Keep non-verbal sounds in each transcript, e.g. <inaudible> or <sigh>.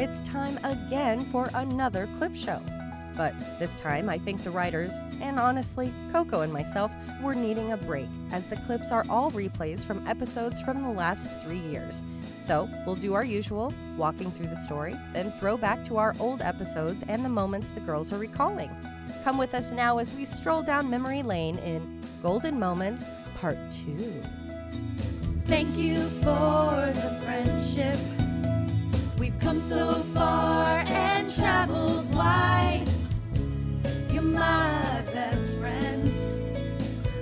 it's time again for another clip show. But this time, I think the writers, and honestly, Coco and myself, were needing a break, as the clips are all replays from episodes from the last three years. So we'll do our usual, walking through the story, then throw back to our old episodes and the moments the girls are recalling. Come with us now as we stroll down memory lane in Golden Moments Part 2. Thank you for the friendship. We've come so far and traveled wide. You're my best friends.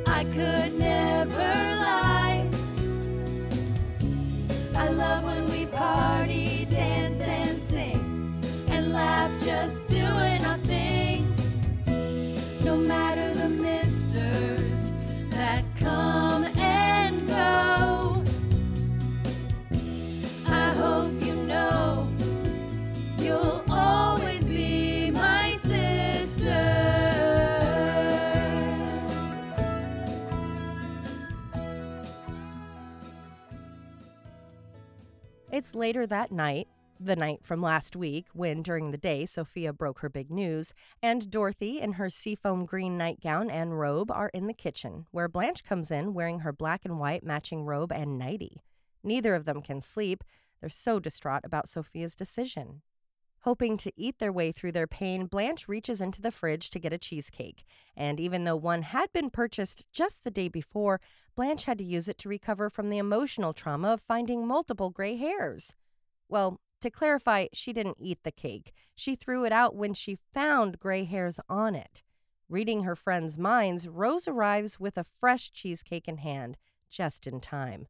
I could never lie. I love when we party, dance, and sing, and laugh just It's later that night, the night from last week, when during the day Sophia broke her big news, and Dorothy, in her seafoam green nightgown and robe, are in the kitchen, where Blanche comes in wearing her black and white matching robe and nightie. Neither of them can sleep. They're so distraught about Sophia's decision. Hoping to eat their way through their pain, Blanche reaches into the fridge to get a cheesecake. And even though one had been purchased just the day before, Blanche had to use it to recover from the emotional trauma of finding multiple gray hairs. Well, to clarify, she didn't eat the cake. She threw it out when she found gray hairs on it. Reading her friends' minds, Rose arrives with a fresh cheesecake in hand, just in time.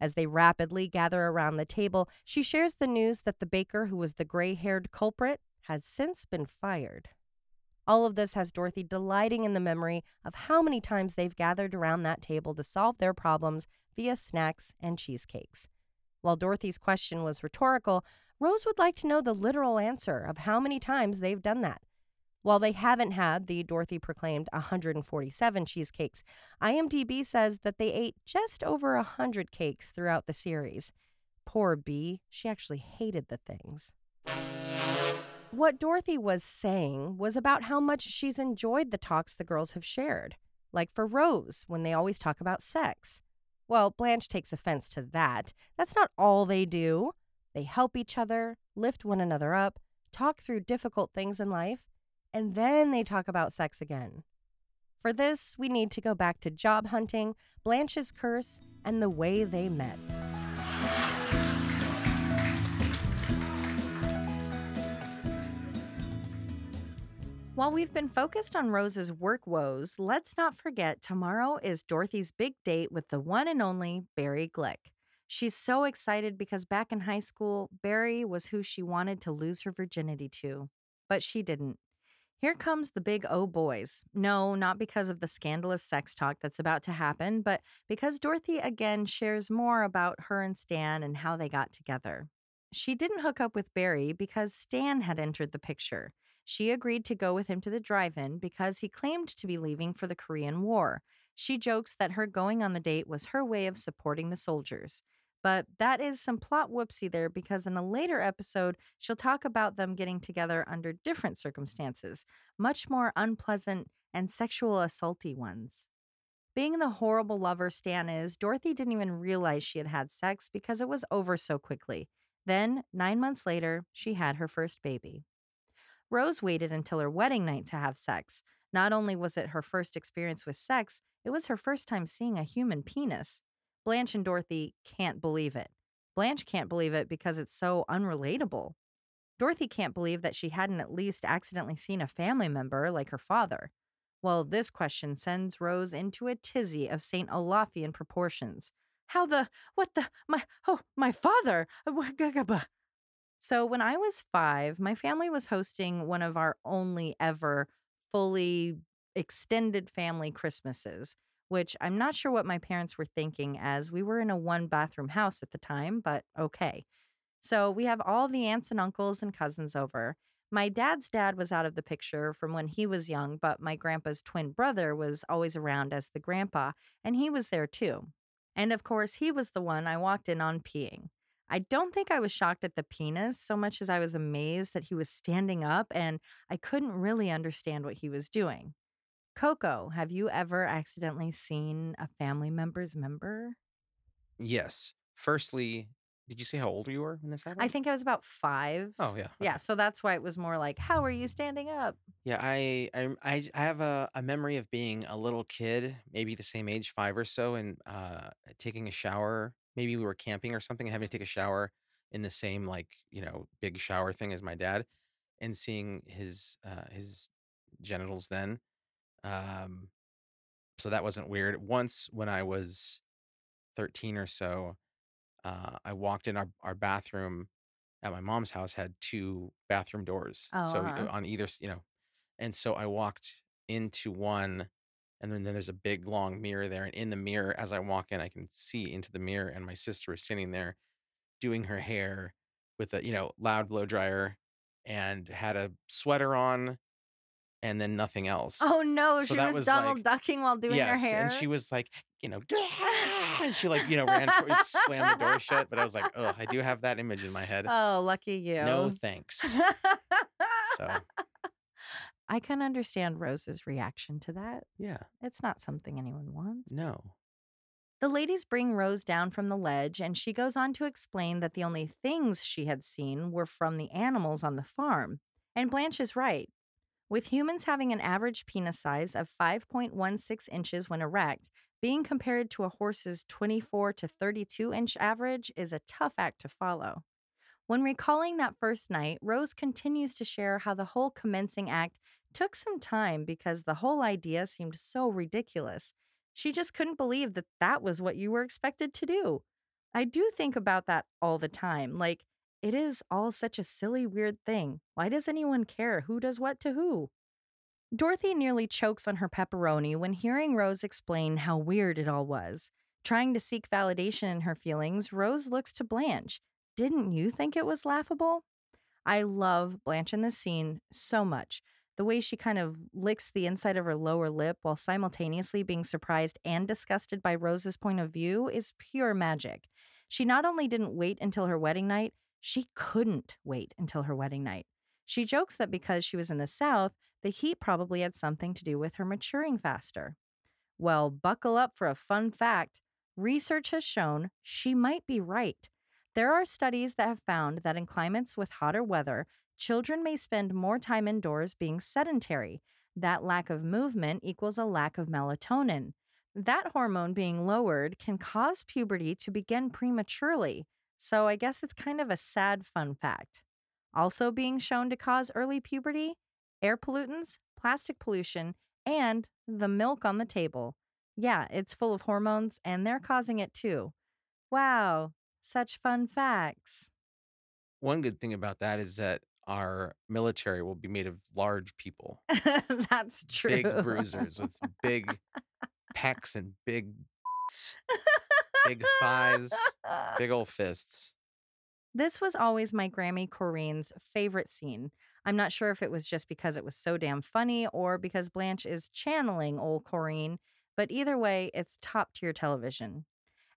As they rapidly gather around the table, she shares the news that the baker who was the gray haired culprit has since been fired. All of this has Dorothy delighting in the memory of how many times they've gathered around that table to solve their problems via snacks and cheesecakes. While Dorothy's question was rhetorical, Rose would like to know the literal answer of how many times they've done that. While they haven't had the Dorothy proclaimed 147 cheesecakes, IMDb says that they ate just over 100 cakes throughout the series. Poor Bee, she actually hated the things. What Dorothy was saying was about how much she's enjoyed the talks the girls have shared, like for Rose, when they always talk about sex. Well, Blanche takes offense to that. That's not all they do. They help each other, lift one another up, talk through difficult things in life, and then they talk about sex again. For this, we need to go back to job hunting, Blanche's curse, and the way they met. While we've been focused on Rose's work woes, let's not forget tomorrow is Dorothy's big date with the one and only Barry Glick. She's so excited because back in high school, Barry was who she wanted to lose her virginity to, but she didn't. Here comes the big O boys. No, not because of the scandalous sex talk that's about to happen, but because Dorothy again shares more about her and Stan and how they got together. She didn't hook up with Barry because Stan had entered the picture. She agreed to go with him to the drive in because he claimed to be leaving for the Korean War. She jokes that her going on the date was her way of supporting the soldiers. But that is some plot whoopsie there because in a later episode, she'll talk about them getting together under different circumstances, much more unpleasant and sexual assaulty ones. Being the horrible lover Stan is, Dorothy didn't even realize she had had sex because it was over so quickly. Then, nine months later, she had her first baby. Rose waited until her wedding night to have sex. Not only was it her first experience with sex, it was her first time seeing a human penis. Blanche and Dorothy can't believe it. Blanche can't believe it because it's so unrelatable. Dorothy can't believe that she hadn't at least accidentally seen a family member like her father. Well, this question sends Rose into a tizzy of St. Olafian proportions. How the, what the, my, oh, my father. Uh, so when I was five, my family was hosting one of our only ever fully extended family Christmases, which I'm not sure what my parents were thinking as we were in a one bathroom house at the time, but okay. So we have all the aunts and uncles and cousins over. My dad's dad was out of the picture from when he was young, but my grandpa's twin brother was always around as the grandpa, and he was there too. And of course, he was the one I walked in on peeing. I don't think I was shocked at the penis so much as I was amazed that he was standing up and I couldn't really understand what he was doing. Coco, have you ever accidentally seen a family member's member? Yes. Firstly, did you say how old you were when this happened? I think I was about five. Oh yeah. Yeah, so that's why it was more like, how are you standing up? Yeah, I I I have a, a memory of being a little kid, maybe the same age, five or so, and uh taking a shower. Maybe we were camping or something and having to take a shower in the same like, you know, big shower thing as my dad and seeing his uh his genitals then. Um so that wasn't weird. Once when I was 13 or so, uh I walked in our our bathroom at my mom's house had two bathroom doors. Oh, So uh-huh. on either, you know, and so I walked into one, and then, then there's a big long mirror there. And in the mirror, as I walk in, I can see into the mirror, and my sister is sitting there doing her hair with a, you know, loud blow dryer and had a sweater on and then nothing else. Oh no, So she was, was Donald like- ducking while doing her yes. hair. And she was like, you know, <laughs> and she like, you know, ran towards, slammed the door shut. But I was like, oh, I do have that image in my head. oh, lucky you. No thanks. So <laughs> I can understand Rose's reaction to that. yeah, It's not something anyone wants. no. The ladies bring Rose down from the ledge, and she goes on to explain that the only things she had seen were from the animals on the farm. And Blanche is right. With humans having an average penis size of 5.16 inches when erect, being compared to a horse's 24 to 32 inch average is a tough act to follow. When recalling that first night, Rose continues to share how the whole commencing act took some time because the whole idea seemed so ridiculous. She just couldn't believe that that was what you were expected to do. I do think about that all the time. Like, it is all such a silly, weird thing. Why does anyone care who does what to who? Dorothy nearly chokes on her pepperoni when hearing Rose explain how weird it all was. Trying to seek validation in her feelings, Rose looks to Blanche. Didn't you think it was laughable? I love Blanche in this scene so much. The way she kind of licks the inside of her lower lip while simultaneously being surprised and disgusted by Rose's point of view is pure magic. She not only didn't wait until her wedding night, she couldn't wait until her wedding night. She jokes that because she was in the South, the heat probably had something to do with her maturing faster. Well, buckle up for a fun fact. Research has shown she might be right. There are studies that have found that in climates with hotter weather, children may spend more time indoors being sedentary. That lack of movement equals a lack of melatonin. That hormone being lowered can cause puberty to begin prematurely. So I guess it's kind of a sad fun fact. Also being shown to cause early puberty air pollutants, plastic pollution, and the milk on the table. Yeah, it's full of hormones and they're causing it too. Wow, such fun facts. One good thing about that is that our military will be made of large people, <laughs> That's true. big bruisers with big <laughs> pecs and big, big thighs, <laughs> big old fists. This was always my Grammy Corrine's favorite scene. I'm not sure if it was just because it was so damn funny or because Blanche is channeling old Corrine, but either way, it's top tier television.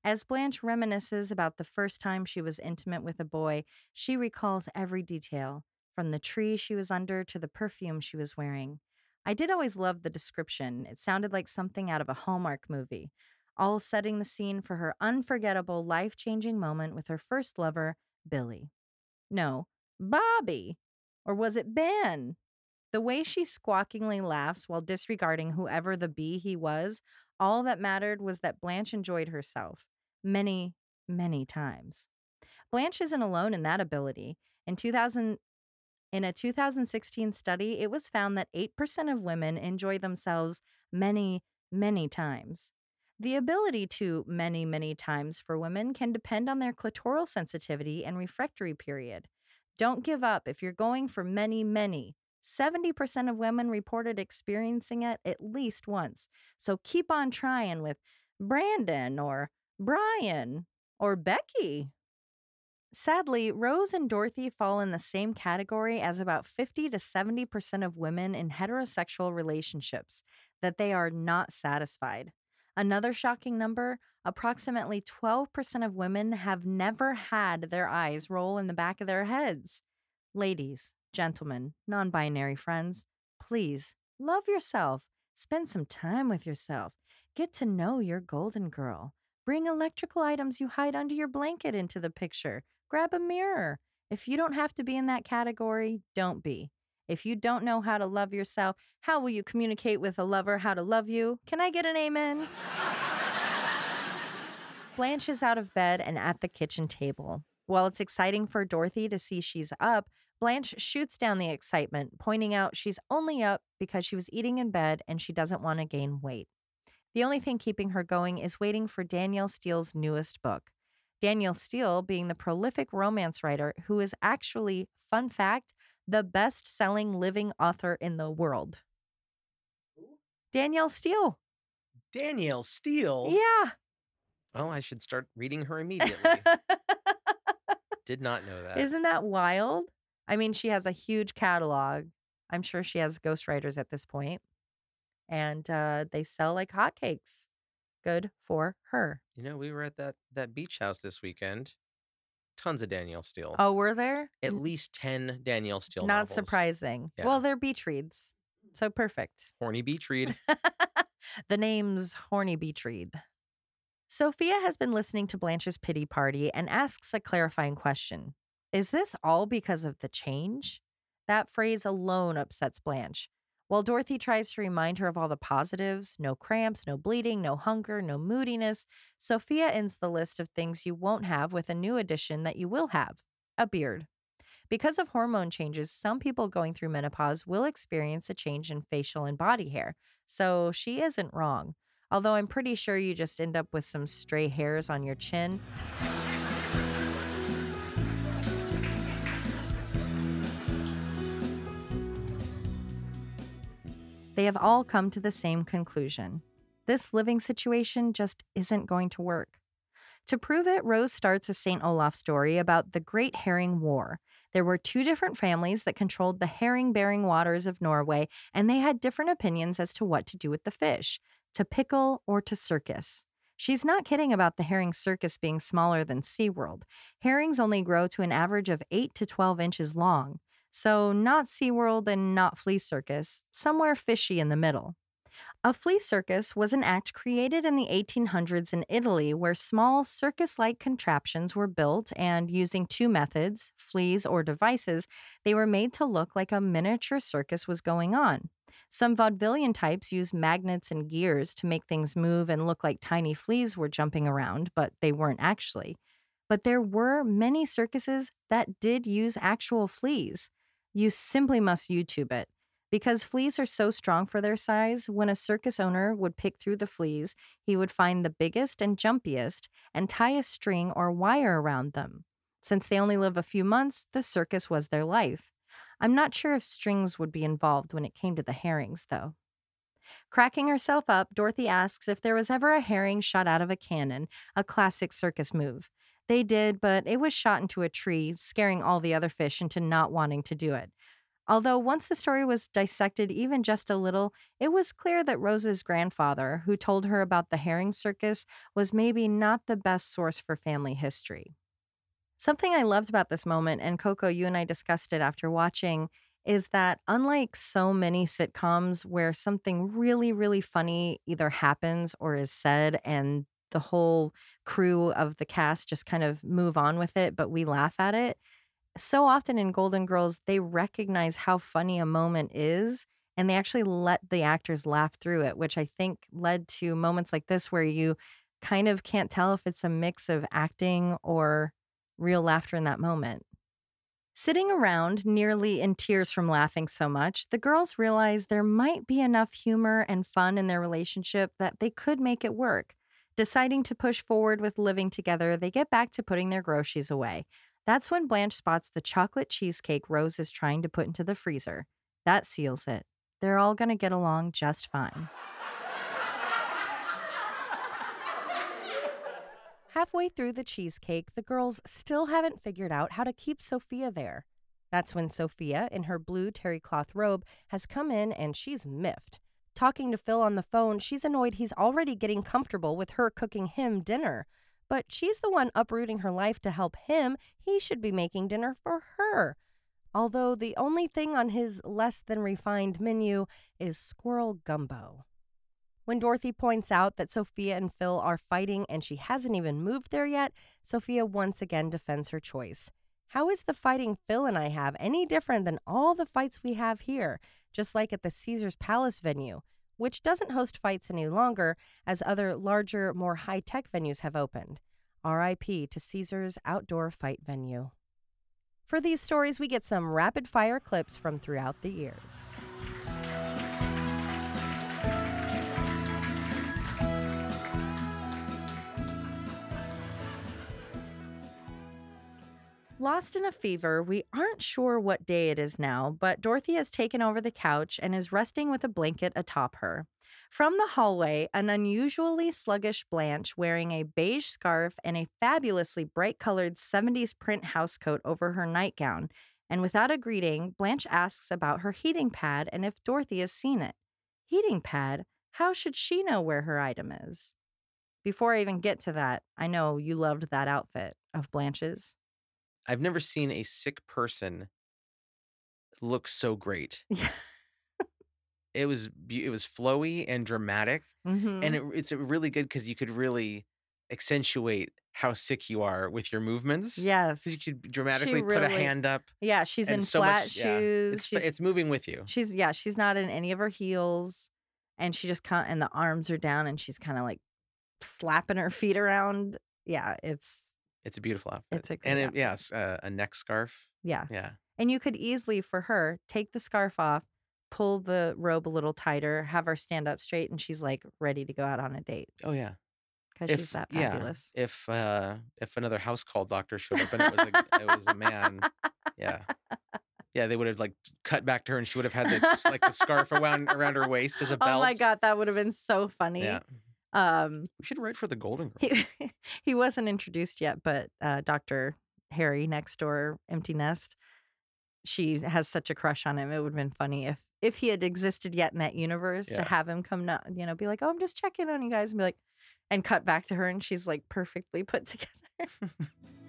As Blanche reminisces about the first time she was intimate with a boy, she recalls every detail, from the tree she was under to the perfume she was wearing. I did always love the description. It sounded like something out of a Hallmark movie, all setting the scene for her unforgettable, life changing moment with her first lover, Billy. No, Bobby. Or was it Ben? The way she squawkingly laughs while disregarding whoever the bee he was, all that mattered was that Blanche enjoyed herself many, many times. Blanche isn't alone in that ability. In 2000, in a 2016 study, it was found that 8% of women enjoy themselves many, many times. The ability to many, many times for women can depend on their clitoral sensitivity and refractory period. Don't give up if you're going for many, many. 70% of women reported experiencing it at least once. So keep on trying with Brandon or Brian or Becky. Sadly, Rose and Dorothy fall in the same category as about 50 to 70% of women in heterosexual relationships that they are not satisfied. Another shocking number approximately 12% of women have never had their eyes roll in the back of their heads. Ladies, gentlemen, non binary friends, please love yourself. Spend some time with yourself. Get to know your golden girl. Bring electrical items you hide under your blanket into the picture. Grab a mirror. If you don't have to be in that category, don't be. If you don't know how to love yourself, how will you communicate with a lover how to love you? Can I get an amen? Blanche is out of bed and at the kitchen table. While it's exciting for Dorothy to see she's up, Blanche shoots down the excitement, pointing out she's only up because she was eating in bed and she doesn't want to gain weight. The only thing keeping her going is waiting for Danielle Steel's newest book. Danielle Steel being the prolific romance writer who is actually, fun fact, the best selling living author in the world. Danielle Steel. Danielle Steel. Yeah. Well, I should start reading her immediately. <laughs> Did not know that. Isn't that wild? I mean, she has a huge catalog. I'm sure she has ghostwriters at this point, and uh, they sell like hotcakes. Good for her. You know, we were at that that beach house this weekend. Tons of Danielle Steel. Oh, were there? At least ten Danielle Steel. Not novels. surprising. Yeah. Well, they're beach reads, so perfect. Horny beach read. <laughs> the name's Horny Beach Read. Sophia has been listening to Blanche's pity party and asks a clarifying question Is this all because of the change? That phrase alone upsets Blanche. While Dorothy tries to remind her of all the positives no cramps, no bleeding, no hunger, no moodiness Sophia ends the list of things you won't have with a new addition that you will have a beard. Because of hormone changes, some people going through menopause will experience a change in facial and body hair. So she isn't wrong. Although I'm pretty sure you just end up with some stray hairs on your chin. They have all come to the same conclusion. This living situation just isn't going to work. To prove it, Rose starts a St. Olaf story about the Great Herring War. There were two different families that controlled the herring bearing waters of Norway, and they had different opinions as to what to do with the fish to pickle or to circus. She's not kidding about the herring circus being smaller than SeaWorld. Herrings only grow to an average of 8 to 12 inches long. So, not SeaWorld and not Flea Circus, somewhere fishy in the middle. A flea circus was an act created in the 1800s in Italy where small circus like contraptions were built, and using two methods, fleas or devices, they were made to look like a miniature circus was going on. Some vaudevillian types used magnets and gears to make things move and look like tiny fleas were jumping around, but they weren't actually. But there were many circuses that did use actual fleas. You simply must YouTube it. Because fleas are so strong for their size, when a circus owner would pick through the fleas, he would find the biggest and jumpiest and tie a string or wire around them. Since they only live a few months, the circus was their life. I'm not sure if strings would be involved when it came to the herrings, though. Cracking herself up, Dorothy asks if there was ever a herring shot out of a cannon, a classic circus move. They did, but it was shot into a tree, scaring all the other fish into not wanting to do it. Although once the story was dissected even just a little, it was clear that Rose's grandfather, who told her about the herring circus, was maybe not the best source for family history. Something I loved about this moment, and Coco, you and I discussed it after watching, is that unlike so many sitcoms where something really, really funny either happens or is said, and the whole crew of the cast just kind of move on with it, but we laugh at it. So often in Golden Girls, they recognize how funny a moment is and they actually let the actors laugh through it, which I think led to moments like this where you kind of can't tell if it's a mix of acting or real laughter in that moment. Sitting around, nearly in tears from laughing so much, the girls realize there might be enough humor and fun in their relationship that they could make it work. Deciding to push forward with living together, they get back to putting their groceries away. That's when Blanche spots the chocolate cheesecake Rose is trying to put into the freezer. That seals it. They're all going to get along just fine. Halfway through the cheesecake, the girls still haven't figured out how to keep Sophia there. That's when Sophia, in her blue terry cloth robe, has come in and she's miffed. Talking to Phil on the phone, she's annoyed he's already getting comfortable with her cooking him dinner. But she's the one uprooting her life to help him. He should be making dinner for her. Although the only thing on his less than refined menu is squirrel gumbo. When Dorothy points out that Sophia and Phil are fighting and she hasn't even moved there yet, Sophia once again defends her choice. How is the fighting Phil and I have any different than all the fights we have here, just like at the Caesars Palace venue, which doesn't host fights any longer as other larger, more high tech venues have opened? RIP to Caesars outdoor fight venue. For these stories, we get some rapid fire clips from throughout the years. Lost in a fever, we aren't sure what day it is now, but Dorothy has taken over the couch and is resting with a blanket atop her. From the hallway, an unusually sluggish Blanche wearing a beige scarf and a fabulously bright colored 70s print housecoat over her nightgown. And without a greeting, Blanche asks about her heating pad and if Dorothy has seen it. Heating pad? How should she know where her item is? Before I even get to that, I know you loved that outfit of Blanche's. I've never seen a sick person look so great. <laughs> Yeah. It was it was flowy and dramatic, Mhm. and it, it's really good because you could really accentuate how sick you are with your movements. yes. you could dramatically put a hand up. Yeah, she's in so flat much- yeah, shoes. It's it's moving with you. she's yeah, she's not in any of her heels, and she just kind and the arms are down, and she's kind of like slapping her feet around. Yeah, it's It's a beautiful outfit. It's a great and it, yes, uh, a neck scarf. yeah, Yeah. and you could easily for her take the scarf off, pull the robe a little tighter, have her stand up straight, and she's like ready to go out on a date Oh yeah. because she's that yeah, fabulous. if uh if another house call doctor showed up and it was a, <laughs> it was a man, yeah. Yeah, they would have like cut back to her and she would have had the, like the scarf around around her waist as a belt. Oh my god, that would have been so funny. Yeah. Um, We should write for the Golden Girls. he <laughs> he wasn't introduced yet, but uh, Dr. Harry next door, Empty Nest, she has such a crush on him. It would have been funny if if he had existed yet in that universe to have him come, not, you know, be like, "Oh, I'm just checking on you guys," and be like, and cut back to her, and she's like perfectly put <laughs> together. <laughs>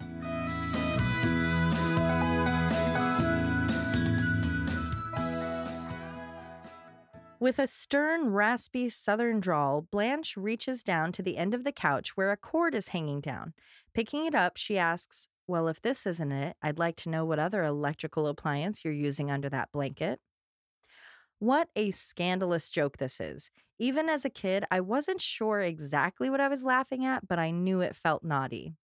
With a stern, raspy southern drawl, Blanche reaches down to the end of the couch where a cord is hanging down. Picking it up, she asks, Well, if this isn't it, I'd like to know what other electrical appliance you're using under that blanket. What a scandalous joke this is. Even as a kid, I wasn't sure exactly what I was laughing at, but I knew it felt naughty.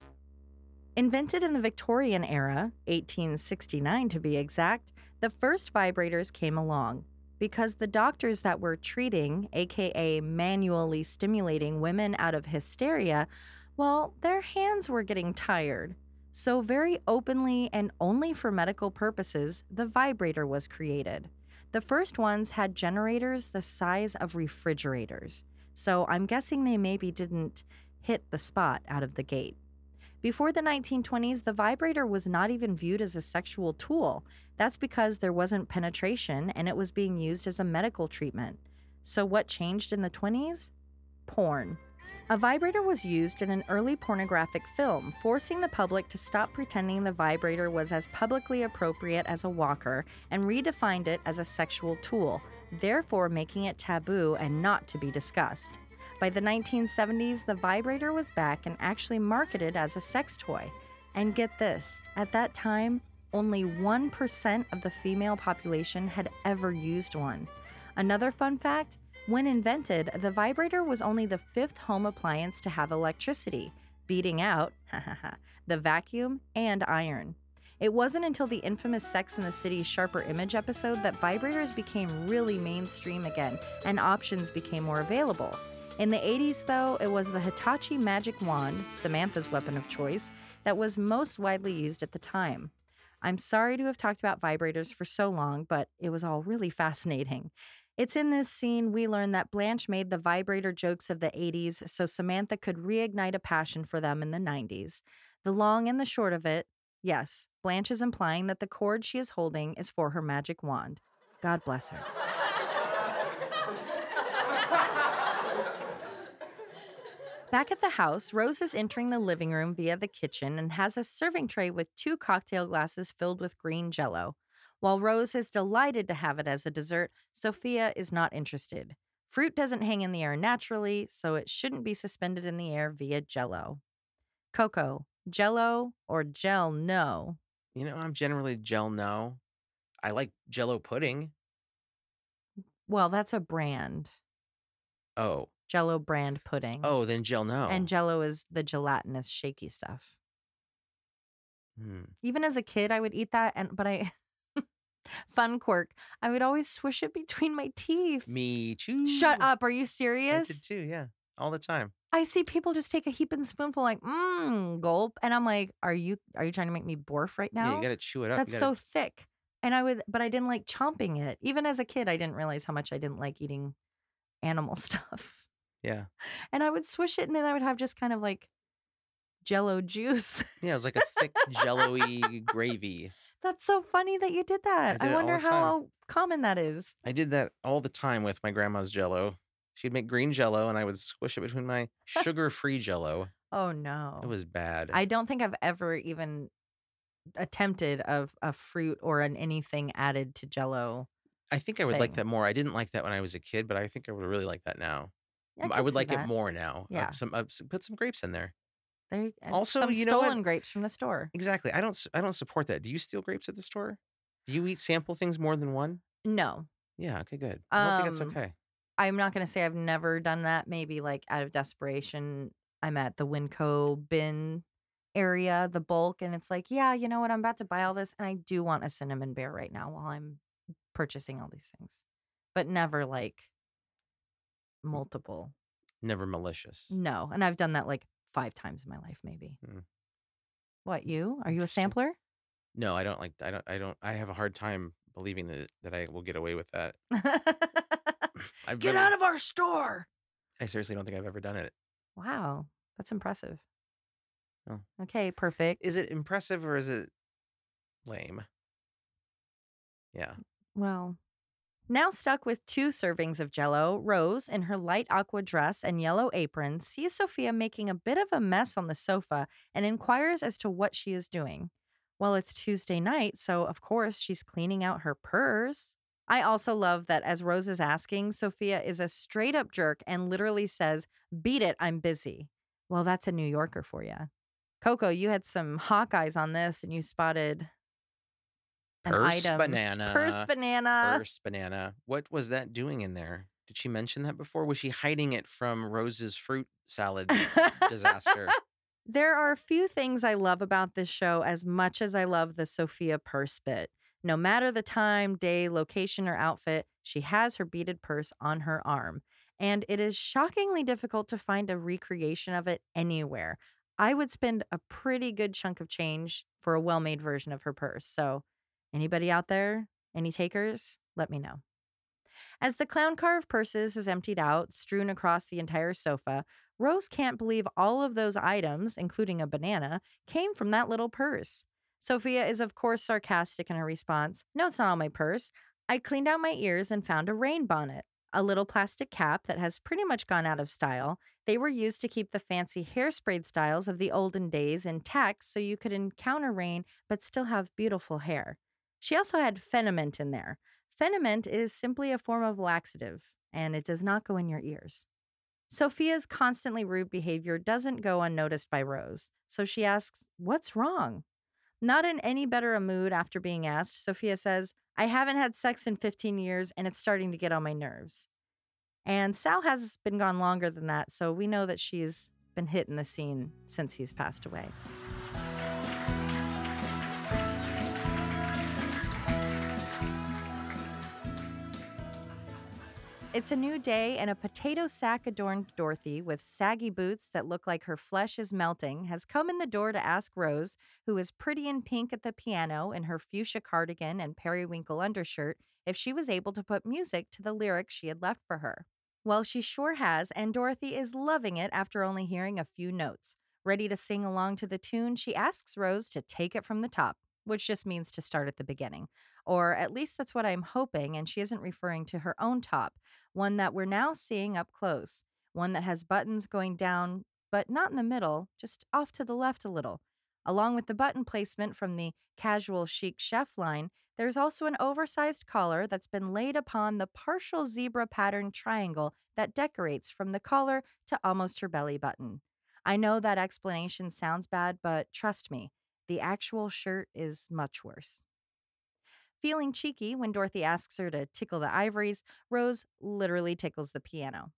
Invented in the Victorian era, 1869 to be exact, the first vibrators came along because the doctors that were treating, aka manually stimulating women out of hysteria, well, their hands were getting tired. So, very openly and only for medical purposes, the vibrator was created. The first ones had generators the size of refrigerators. So, I'm guessing they maybe didn't hit the spot out of the gate. Before the 1920s, the vibrator was not even viewed as a sexual tool. That's because there wasn't penetration and it was being used as a medical treatment. So, what changed in the 20s? Porn. A vibrator was used in an early pornographic film, forcing the public to stop pretending the vibrator was as publicly appropriate as a walker and redefined it as a sexual tool, therefore making it taboo and not to be discussed. By the 1970s, the vibrator was back and actually marketed as a sex toy. And get this at that time, only 1% of the female population had ever used one. Another fun fact when invented, the vibrator was only the fifth home appliance to have electricity, beating out <laughs> the vacuum and iron. It wasn't until the infamous Sex and the City Sharper Image episode that vibrators became really mainstream again and options became more available. In the 80s, though, it was the Hitachi Magic Wand, Samantha's weapon of choice, that was most widely used at the time. I'm sorry to have talked about vibrators for so long, but it was all really fascinating. It's in this scene we learn that Blanche made the vibrator jokes of the 80s so Samantha could reignite a passion for them in the 90s. The long and the short of it yes, Blanche is implying that the cord she is holding is for her magic wand. God bless her. Back at the house, Rose is entering the living room via the kitchen and has a serving tray with two cocktail glasses filled with green jello. While Rose is delighted to have it as a dessert, Sophia is not interested. Fruit doesn't hang in the air naturally, so it shouldn't be suspended in the air via jello. Coco, jello or gel no? You know, I'm generally gel no. I like jello pudding. Well, that's a brand. Oh. Jello brand pudding. Oh, then gel no. And jello is the gelatinous shaky stuff. Hmm. Even as a kid, I would eat that and but I <laughs> fun quirk, I would always swish it between my teeth. Me too. Shut up. Are you I serious? did too, yeah. All the time. I see people just take a heaping spoonful like, mmm, gulp. And I'm like, are you are you trying to make me borf right now? Yeah, you gotta chew it up. That's you so gotta, thick. And I would, but I didn't like chomping it. Even as a kid, I didn't realize how much I didn't like eating animal <laughs> stuff. Yeah. And I would swish it and then I would have just kind of like jello juice. Yeah, it was like a thick jello-y <laughs> gravy. That's so funny that you did that. did I, wonder how common that is. I did that all the time with my grandma's jello. She'd make green jello and I would squish it between my sugar-free jello. Oh no. It was bad. I don't think I've ever even attempted of a fruit or an anything added to jello. I think I would like that more. I didn't like that when I was a kid, but I think I would really like that now. I, I, would like that. it more now. Uh, Yeah. some uh, put some grapes in there. There, you- Also, some you know what? grapes from the store. Exactly. I don't. I don't support that. Do you steal grapes at the store? Do you eat sample things more than one? No, Yeah. Okay. Good. I don't think Um, it's okay. I'm not going to say I've never done that. Maybe like out of desperation, I'm at the Winco bin area, the bulk, and it's like, yeah, you know what? I'm about to buy all this, and I do want a cinnamon bear right now while I'm purchasing all these things, but never like multiple. Never malicious. No, and I've done that like five times in my life, maybe. Hmm. What you? Are you a sampler? No, I don't like. I don't. I don't. I have a hard time believing that that I will get away with that. <laughs> <laughs> I've Get never- out of our store. I seriously don't think I've ever done it. Wow, that's impressive. Oh. Okay, perfect. Is it impressive or is it lame? Yeah. Well, now stuck with two servings of jello, Rose, in her light aqua dress and yellow apron, sees Sophia making a bit of a mess on the sofa and inquires as to what she is doing. Well, it's Tuesday night, so of course she's cleaning out her purse. I also love that as Rose is asking, Sophia is a straight up jerk and literally says, Beat it, I'm busy. Well, that's a New Yorker for you. Coco, you had some hawk eyes on this and you spotted an Purse item. banana. Purse banana. Purse banana. What was that doing in there? Did she mention that before? Was she hiding it from Rose's fruit salad disaster? <laughs> There are a few things I love about this show as much as I love the Sophia purse bit. No matter the time, day, location, or outfit, she has her beaded purse on her arm. And it is shockingly difficult to find a recreation of it anywhere. I would spend a pretty good chunk of change for a well made version of her purse. So, anybody out there? Any takers? Let me know. As the clown car of purses is emptied out, strewn across the entire sofa, Rose can't believe all of those items, including a banana, came from that little purse. Sophia is, of course, sarcastic in her response. No, it's not all my purse. I cleaned out my ears and found a rain bonnet, a little plastic cap that has pretty much gone out of style. They were used to keep the fancy hairsprayed styles of the olden days intact so you could encounter rain but still have beautiful hair. She also had Feen-a-mint in there. Feen-a-mint is simply a form of laxative, and it does not go in your ears. Sophia's constantly rude behavior doesn't go unnoticed by Rose, so she asks, What's wrong? Not in any better a mood after being asked, Sophia says, I haven't had sex in 15 years and it's starting to get on my nerves. And Sal has been gone longer than that, so we know that she's been hitting the scene since he's passed away. It's a new day, and a potato sack adorned Dorothy with saggy boots that look like her flesh is melting has come in the door to ask Rose, who is pretty in pink at the piano in her fuchsia cardigan and periwinkle undershirt, if she was able to put music to the lyrics she had left for her. Well, she sure has, and Dorothy is loving it after only hearing a few notes. Ready to sing along to the tune, she asks Rose to take it from the top, which just means to start at the beginning. Or at least that's what I'm hoping, and she isn't referring to her own top, one that we're now seeing up close, one that has buttons going down but not in the middle, just off to the left a little. Along with the button placement from the casual chic chef line, there's also an oversized collar that's been laid upon the partial zebra pattern triangle that decorates from the collar to almost her belly button. I know that explanation sounds bad, but trust me, the actual shirt is much worse. Feeling cheeky when Dorothy asks her to tickle the ivories, Rose literally tickles the piano.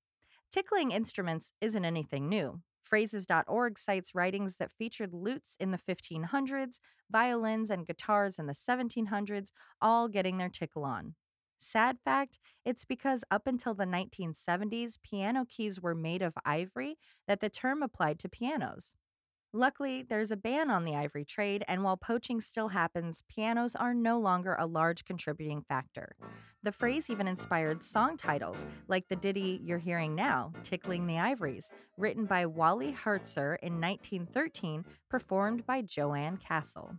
Tickling instruments isn't anything new. Phrases.org cites writings that featured lutes in the 1500s, violins and guitars in the 1700s, all getting their tickle on. Sad fact, it's because up until the 1970s, piano keys were made of ivory that the term applied to pianos. Luckily, there's a ban on the ivory trade, and while poaching still happens, pianos are no longer a large contributing factor. The phrase even inspired song titles, like the ditty you're hearing now, Tickling the Ivories, written by Wally Hartzer in 1913, performed by Jo Ann Castle.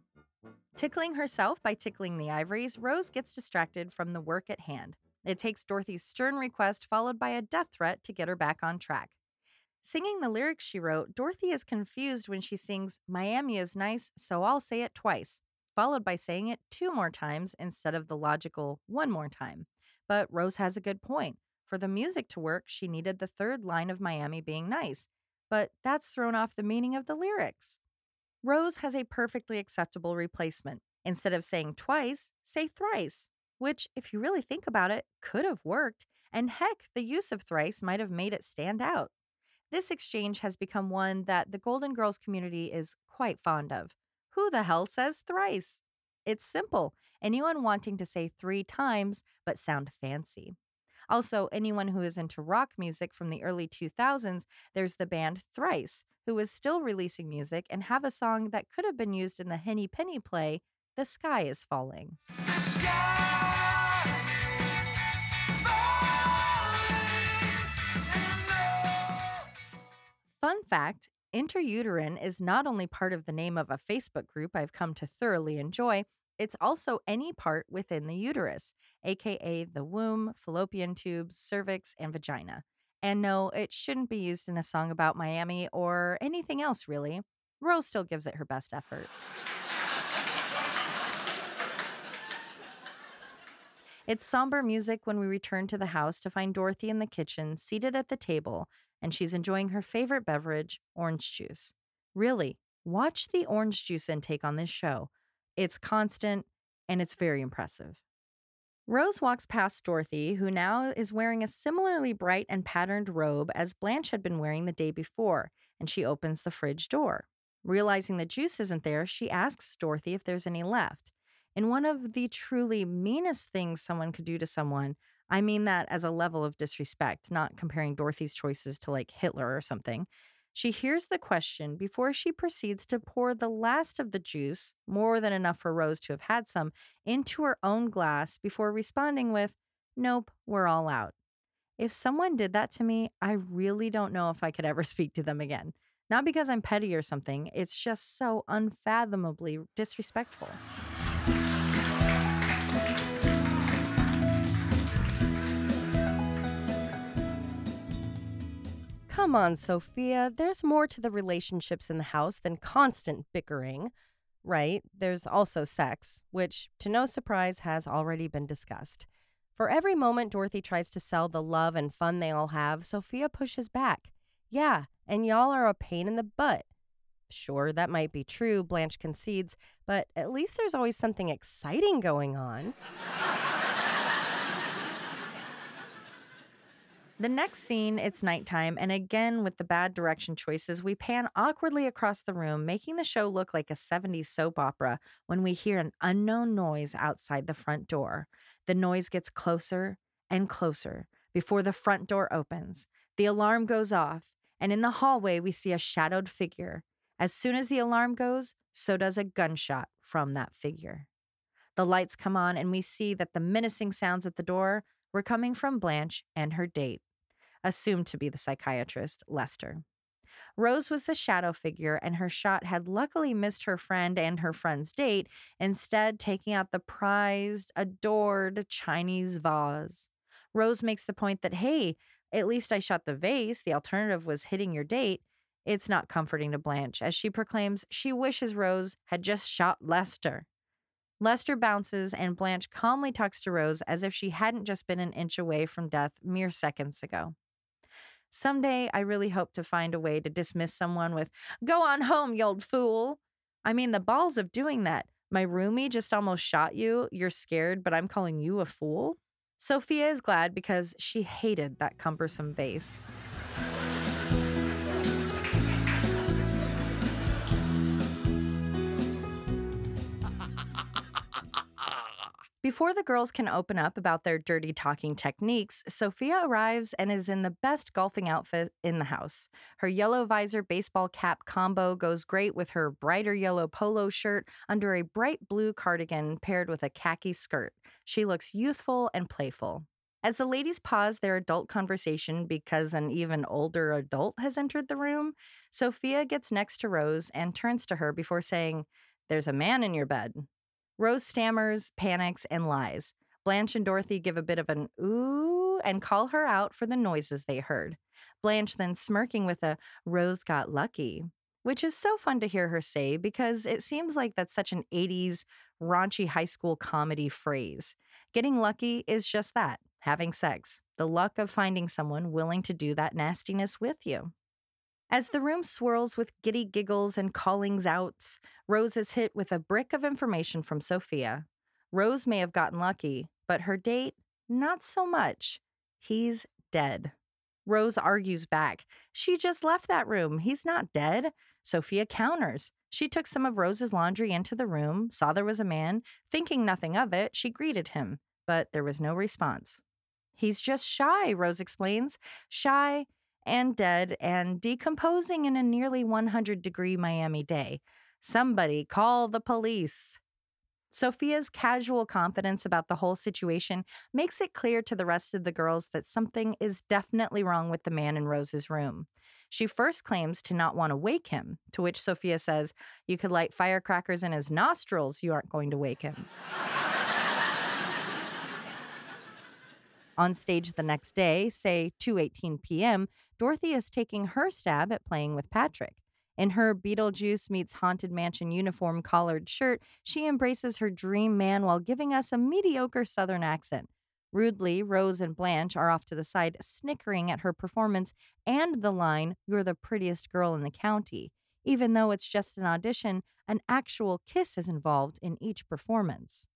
Tickling herself by tickling the ivories, Rose gets distracted from the work at hand. It takes Dorothy's stern request, followed by a death threat, to get her back on track. Singing the lyrics she wrote, Dorothy is confused when she sings, Miami is nice, so I'll say it twice, followed by saying it two more times instead of the logical one more time. But Rose has a good point. For the music to work, she needed the third line of Miami being nice, but that's thrown off the meaning of the lyrics. Rose has a perfectly acceptable replacement. Instead of saying twice, say thrice, which, if you really think about it, could have worked, and heck, the use of thrice might have made it stand out. This exchange has become one that the Golden Girls community is quite fond of. Who the hell says thrice? It's simple. Anyone wanting to say three times but sound fancy. Also, anyone who is into rock music from the early 2000s, there's the band Thrice, who is still releasing music and have a song that could have been used in the Henny Penny play, The Sky is Falling. Fun fact Intrauterine is not only part of the name of a Facebook group I've come to thoroughly enjoy, it's also any part within the uterus, aka the womb, fallopian tubes, cervix, and vagina. And no, it shouldn't be used in a song about Miami or anything else, really. Rose still gives it her best effort. It's somber music when we return to the house to find Dorothy in the kitchen, seated at the table, and she's enjoying her favorite beverage, orange juice. Really, watch the orange juice intake on this show. It's constant and it's very impressive. Rose walks past Dorothy, who now is wearing a similarly bright and patterned robe as Blanche had been wearing the day before, and she opens the fridge door. Realizing the juice isn't there, she asks Dorothy if there's any left. In one of the truly meanest things someone could do to someone, I mean that as a level of disrespect, not comparing Dorothy's choices to like Hitler or something. She hears the question before she proceeds to pour the last of the juice, more than enough for Rose to have had some, into her own glass before responding with, Nope, we're all out. If someone did that to me, I really don't know if I could ever <laughs> speak to them again. Not because I'm petty or something, it's just so unfathomably disrespectful. Come on, Sophia. There's more to the relationships in the house than constant bickering, right? There's also sex, which, to no surprise, has already been discussed. For every moment Dorothy tries to sell the love and fun they all have, Sophia pushes back. Yeah, and y'all are a pain in the butt. Sure, that might be true, Blanche concedes, but at least there's always something exciting going on. The next scene, it's nighttime, and again with the bad direction choices, we pan awkwardly across the room, making the show look like a 70s soap opera when we hear an unknown noise outside the front door. The noise gets closer and closer before the front door opens. The alarm goes off, and in the hallway, we see a shadowed figure. As soon as the alarm goes, so does a gunshot from that figure. The lights come on, and we see that the menacing sounds at the door were coming from Blanche and her date, assumed to be the psychiatrist, Lester. Rose was the shadow figure, and her shot had luckily missed her friend and her friend's date, instead, taking out the prized, adored Chinese vase. Rose makes the point that, hey, at least I shot the vase. The alternative was hitting your date. It's not comforting to Blanche as she proclaims she wishes Rose had just shot Lester. Lester bounces, and Blanche calmly talks to Rose as if she hadn't just been an inch away from death mere seconds ago. Someday, I really hope to find a way to dismiss someone with, Go on home, you old fool. I mean, the balls of doing that. My roomie just almost shot you. You're scared, but I'm calling you a fool. Sophia is glad because she hated that cumbersome vase. Before the girls can open up about their dirty talking techniques, Sophia arrives and is in the best golfing outfit in the house. Her yellow visor baseball cap combo goes great with her brighter yellow polo shirt under a bright blue cardigan paired with a khaki skirt. She looks youthful and playful. As the ladies pause their adult conversation because an even older adult has entered the room, Sophia gets next to Rose and turns to her before saying, There's a man in your bed. Rose stammers, panics, and lies. Blanche and Dorothy give a bit of an ooh and call her out for the noises they heard. Blanche then smirking with a Rose got lucky, which is so fun to hear her say because it seems like that's such an 80s raunchy high school comedy phrase. Getting lucky is just that having sex, the luck of finding someone willing to do that nastiness with you. As the room swirls with giddy giggles and callings outs, Rose is hit with a brick of information from Sophia. Rose may have gotten lucky, but her date, not so much. He's dead. Rose argues back. She just left that room. He's not dead. Sophia counters. She took some of Rose's laundry into the room, saw there was a man. Thinking nothing of it, she greeted him, but there was no response. He's just shy, Rose explains. Shy and dead and decomposing in a nearly 100 degree Miami day. Somebody call the police. Sophia's casual confidence about the whole situation makes it clear to the rest of the girls that something is definitely wrong with the man in Rose's room. She first claims to not want to wake him, to which Sophia says, You could light firecrackers in his nostrils, you aren't going to wake him. On stage the next day, say 2:18 p.m., Dorothy is taking her stab at playing with Patrick. In her Beetlejuice meets Haunted Mansion uniform collared shirt, she embraces her dream man while giving us a mediocre Southern accent. Rudely, Rose and Blanche are off to the side, snickering at her performance and the line, You're the prettiest girl in the county. Even though it's just an audition, an actual kiss is involved in each performance.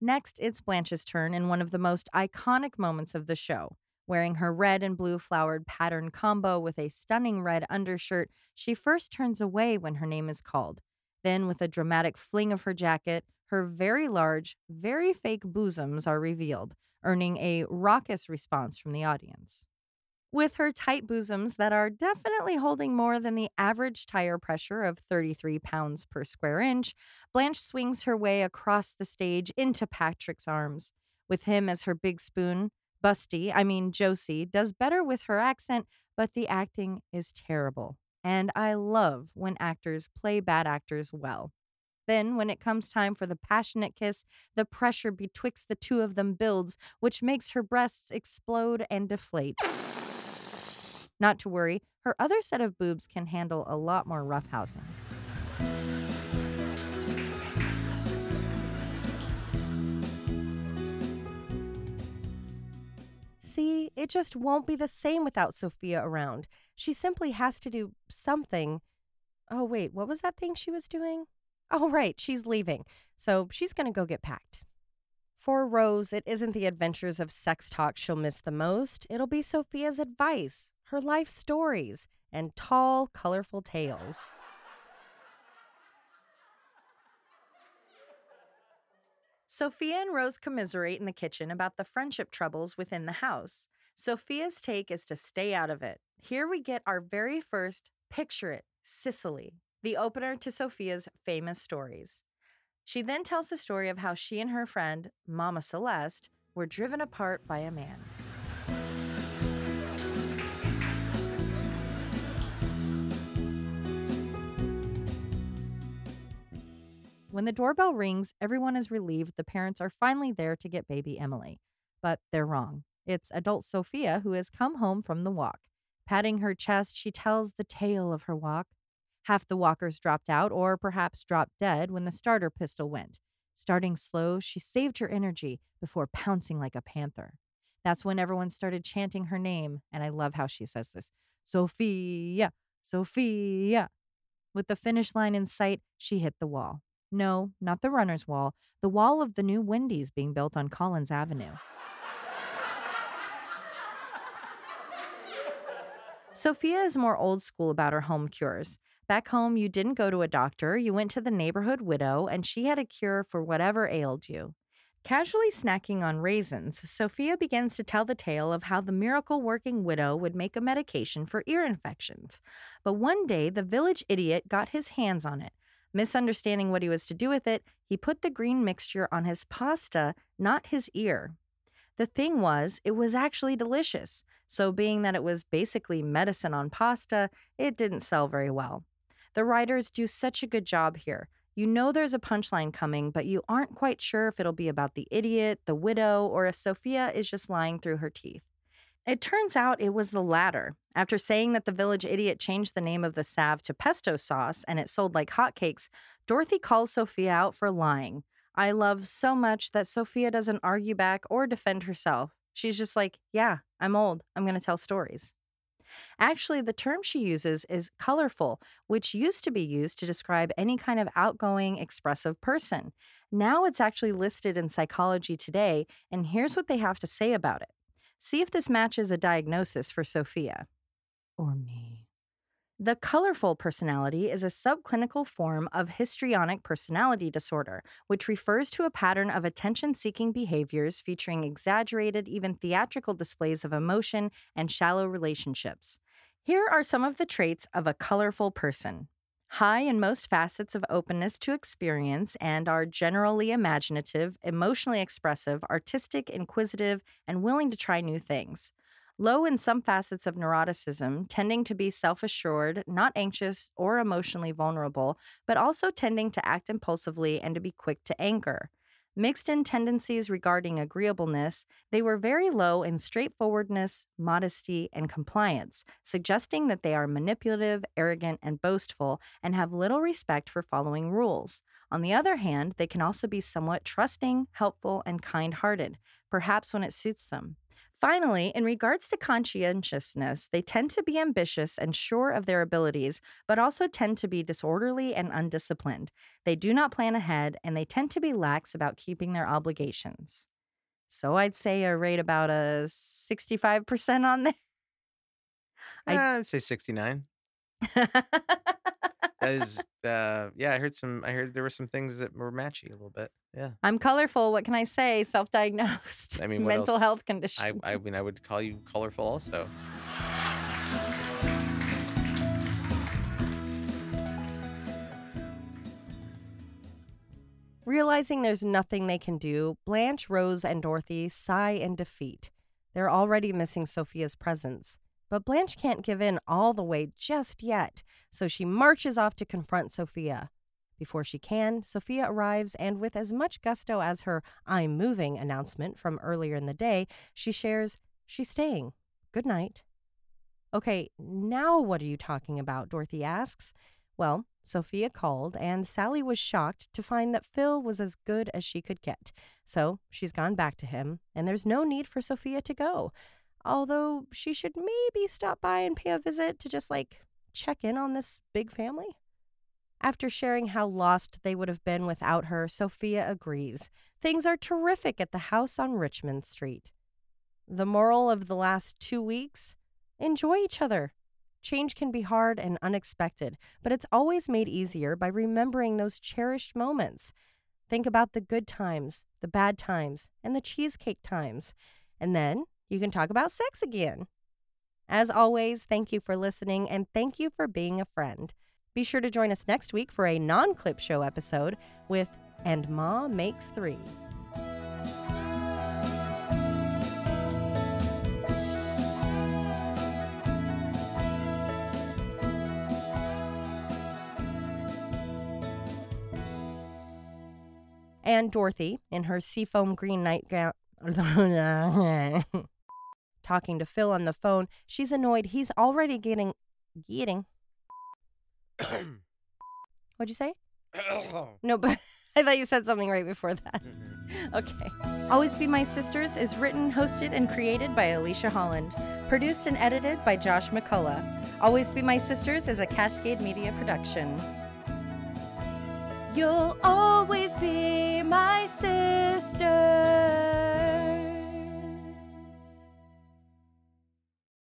Next, it's Blanche's turn in one of the most iconic moments of the show. Wearing her red and blue flowered pattern combo with a stunning red undershirt, she first turns away when her name is called. Then, with a dramatic fling of her jacket, her very large, very fake bosoms are revealed, earning a raucous response from the audience. With her tight bosoms that are definitely holding more than the average tire pressure of 33 pounds per square inch, Blanche swings her way across the stage into Patrick's arms. With him as her big spoon, Busty, I mean Josie, does better with her accent, but the acting is terrible. And I love when actors play bad actors well. Then, when it comes time for the passionate kiss, the pressure betwixt the two of them builds, which makes her breasts explode and deflate. Not to worry, her other set of boobs can handle a lot more roughhousing. See, it just won't be the same without Sophia around. She simply has to do something. Oh, wait, what was that thing she was doing? Oh, right, she's leaving. So she's going to go get packed. For Rose, it isn't the adventures of sex talk she'll miss the most. It'll be Sophia's advice, her life stories, and tall, colorful tales. Sophia and Rose commiserate in the kitchen about the friendship troubles within the house. Sophia's take is to stay out of it. Here we get our very first Picture It Sicily, the opener to Sophia's famous stories. She then tells the story of how she and her friend, Mama Celeste, were driven apart by a man. When the doorbell rings, everyone is relieved the parents are finally there to get baby Emily. But they're wrong. It's adult Sophia who has come home from the walk. Patting her chest, she tells the tale of her walk. Half the walkers dropped out, or perhaps dropped dead, when the starter pistol went. Starting slow, she saved her energy before pouncing like a panther. That's when everyone started chanting her name, and I love how she says this Sophia, Sophia. With the finish line in sight, she hit the wall. No, not the runner's wall, the wall of the new Wendy's being built on Collins Avenue. Sophia is more old school about her home cures. Back home, you didn't go to a doctor, you went to the neighborhood widow, and she had a cure for whatever ailed you. Casually snacking on raisins, Sophia begins to tell the tale of how the miracle working widow would make a medication for ear infections. But one day, the village idiot got his hands on it. Misunderstanding what he was to do with it, he put the green mixture on his pasta, not his ear. The thing was, it was actually delicious. So, being that it was basically medicine on pasta, it didn't sell very well. The writers do such a good job here. You know there's a punchline coming, but you aren't quite sure if it'll be about the idiot, the widow, or if Sophia is just lying through her teeth. It turns out it was the latter. After saying that the village idiot changed the name of the salve to pesto sauce and it sold like hotcakes, Dorothy calls Sophia out for lying. I love so much that Sophia doesn't argue back or defend herself. She's just like, yeah, I'm old. I'm going to tell stories. Actually, the term she uses is colorful, which used to be used to describe any kind of outgoing, expressive person. Now it's actually listed in Psychology Today, and here's what they have to say about it. See if this matches a diagnosis for Sophia. Or me. The colorful personality is a subclinical form of histrionic personality disorder, which refers to a pattern of attention seeking behaviors featuring exaggerated, even theatrical displays of emotion and shallow relationships. Here are some of the traits of a colorful person high in most facets of openness to experience and are generally imaginative, emotionally expressive, artistic, inquisitive, and willing to try new things. Low in some facets of neuroticism, tending to be self assured, not anxious or emotionally vulnerable, but also tending to act impulsively and to be quick to anger. Mixed in tendencies regarding agreeableness, they were very low in straightforwardness, modesty, and compliance, suggesting that they are manipulative, arrogant, and boastful, and have little respect for following rules. On the other hand, they can also be somewhat trusting, helpful, and kind hearted, perhaps when it suits them. Finally, in regards to conscientiousness, they tend to be ambitious and sure of their abilities, but also tend to be disorderly and undisciplined. They do not plan ahead, and they tend to be lax about keeping their obligations. So I'd say a rate about a 65% on there. I- I'd say 69. <laughs> That is, uh, yeah, I heard some, I heard there were some things that were matchy a little bit. Yeah. I'm colorful. What can I say? Self diagnosed. I <laughs> mean, mental else? health condition. I, I mean, I would call you colorful also. Realizing there's nothing they can do, Blanche, Rose, and Dorothy sigh in defeat. They're already missing Sophia's presence. But Blanche can't give in all the way just yet, so she marches off to confront Sophia. Before she can, Sophia arrives, and with as much gusto as her I'm moving announcement from earlier in the day, she shares, She's staying. Good night. Okay, now what are you talking about? Dorothy asks. Well, Sophia called, and Sally was shocked to find that Phil was as good as she could get. So she's gone back to him, and there's no need for Sophia to go. Although she should maybe stop by and pay a visit to just like check in on this big family. After sharing how lost they would have been without her, Sophia agrees. Things are terrific at the house on Richmond Street. The moral of the last two weeks enjoy each other. Change can be hard and unexpected, but it's always made easier by remembering those cherished moments. Think about the good times, the bad times, and the cheesecake times. And then you can talk about sex again. As always, thank you for listening and thank you for being a friend. Be sure to join us next week for a non clip show episode with And Ma Makes Three. And Dorothy, in her seafoam green nightgown. <laughs> <laughs> talking to Phil on the phone. She's annoyed. He's already getting. Getting. <coughs> What'd you say? <coughs> No, <laughs> but I thought you said something right before that. Mm-hmm. Okay. Always Be My Sisters is written, hosted, and created by Alicia Holland. Produced and edited by Josh McCullough. Always Be My Sisters is a Cascade Media production. You'll always be my sister.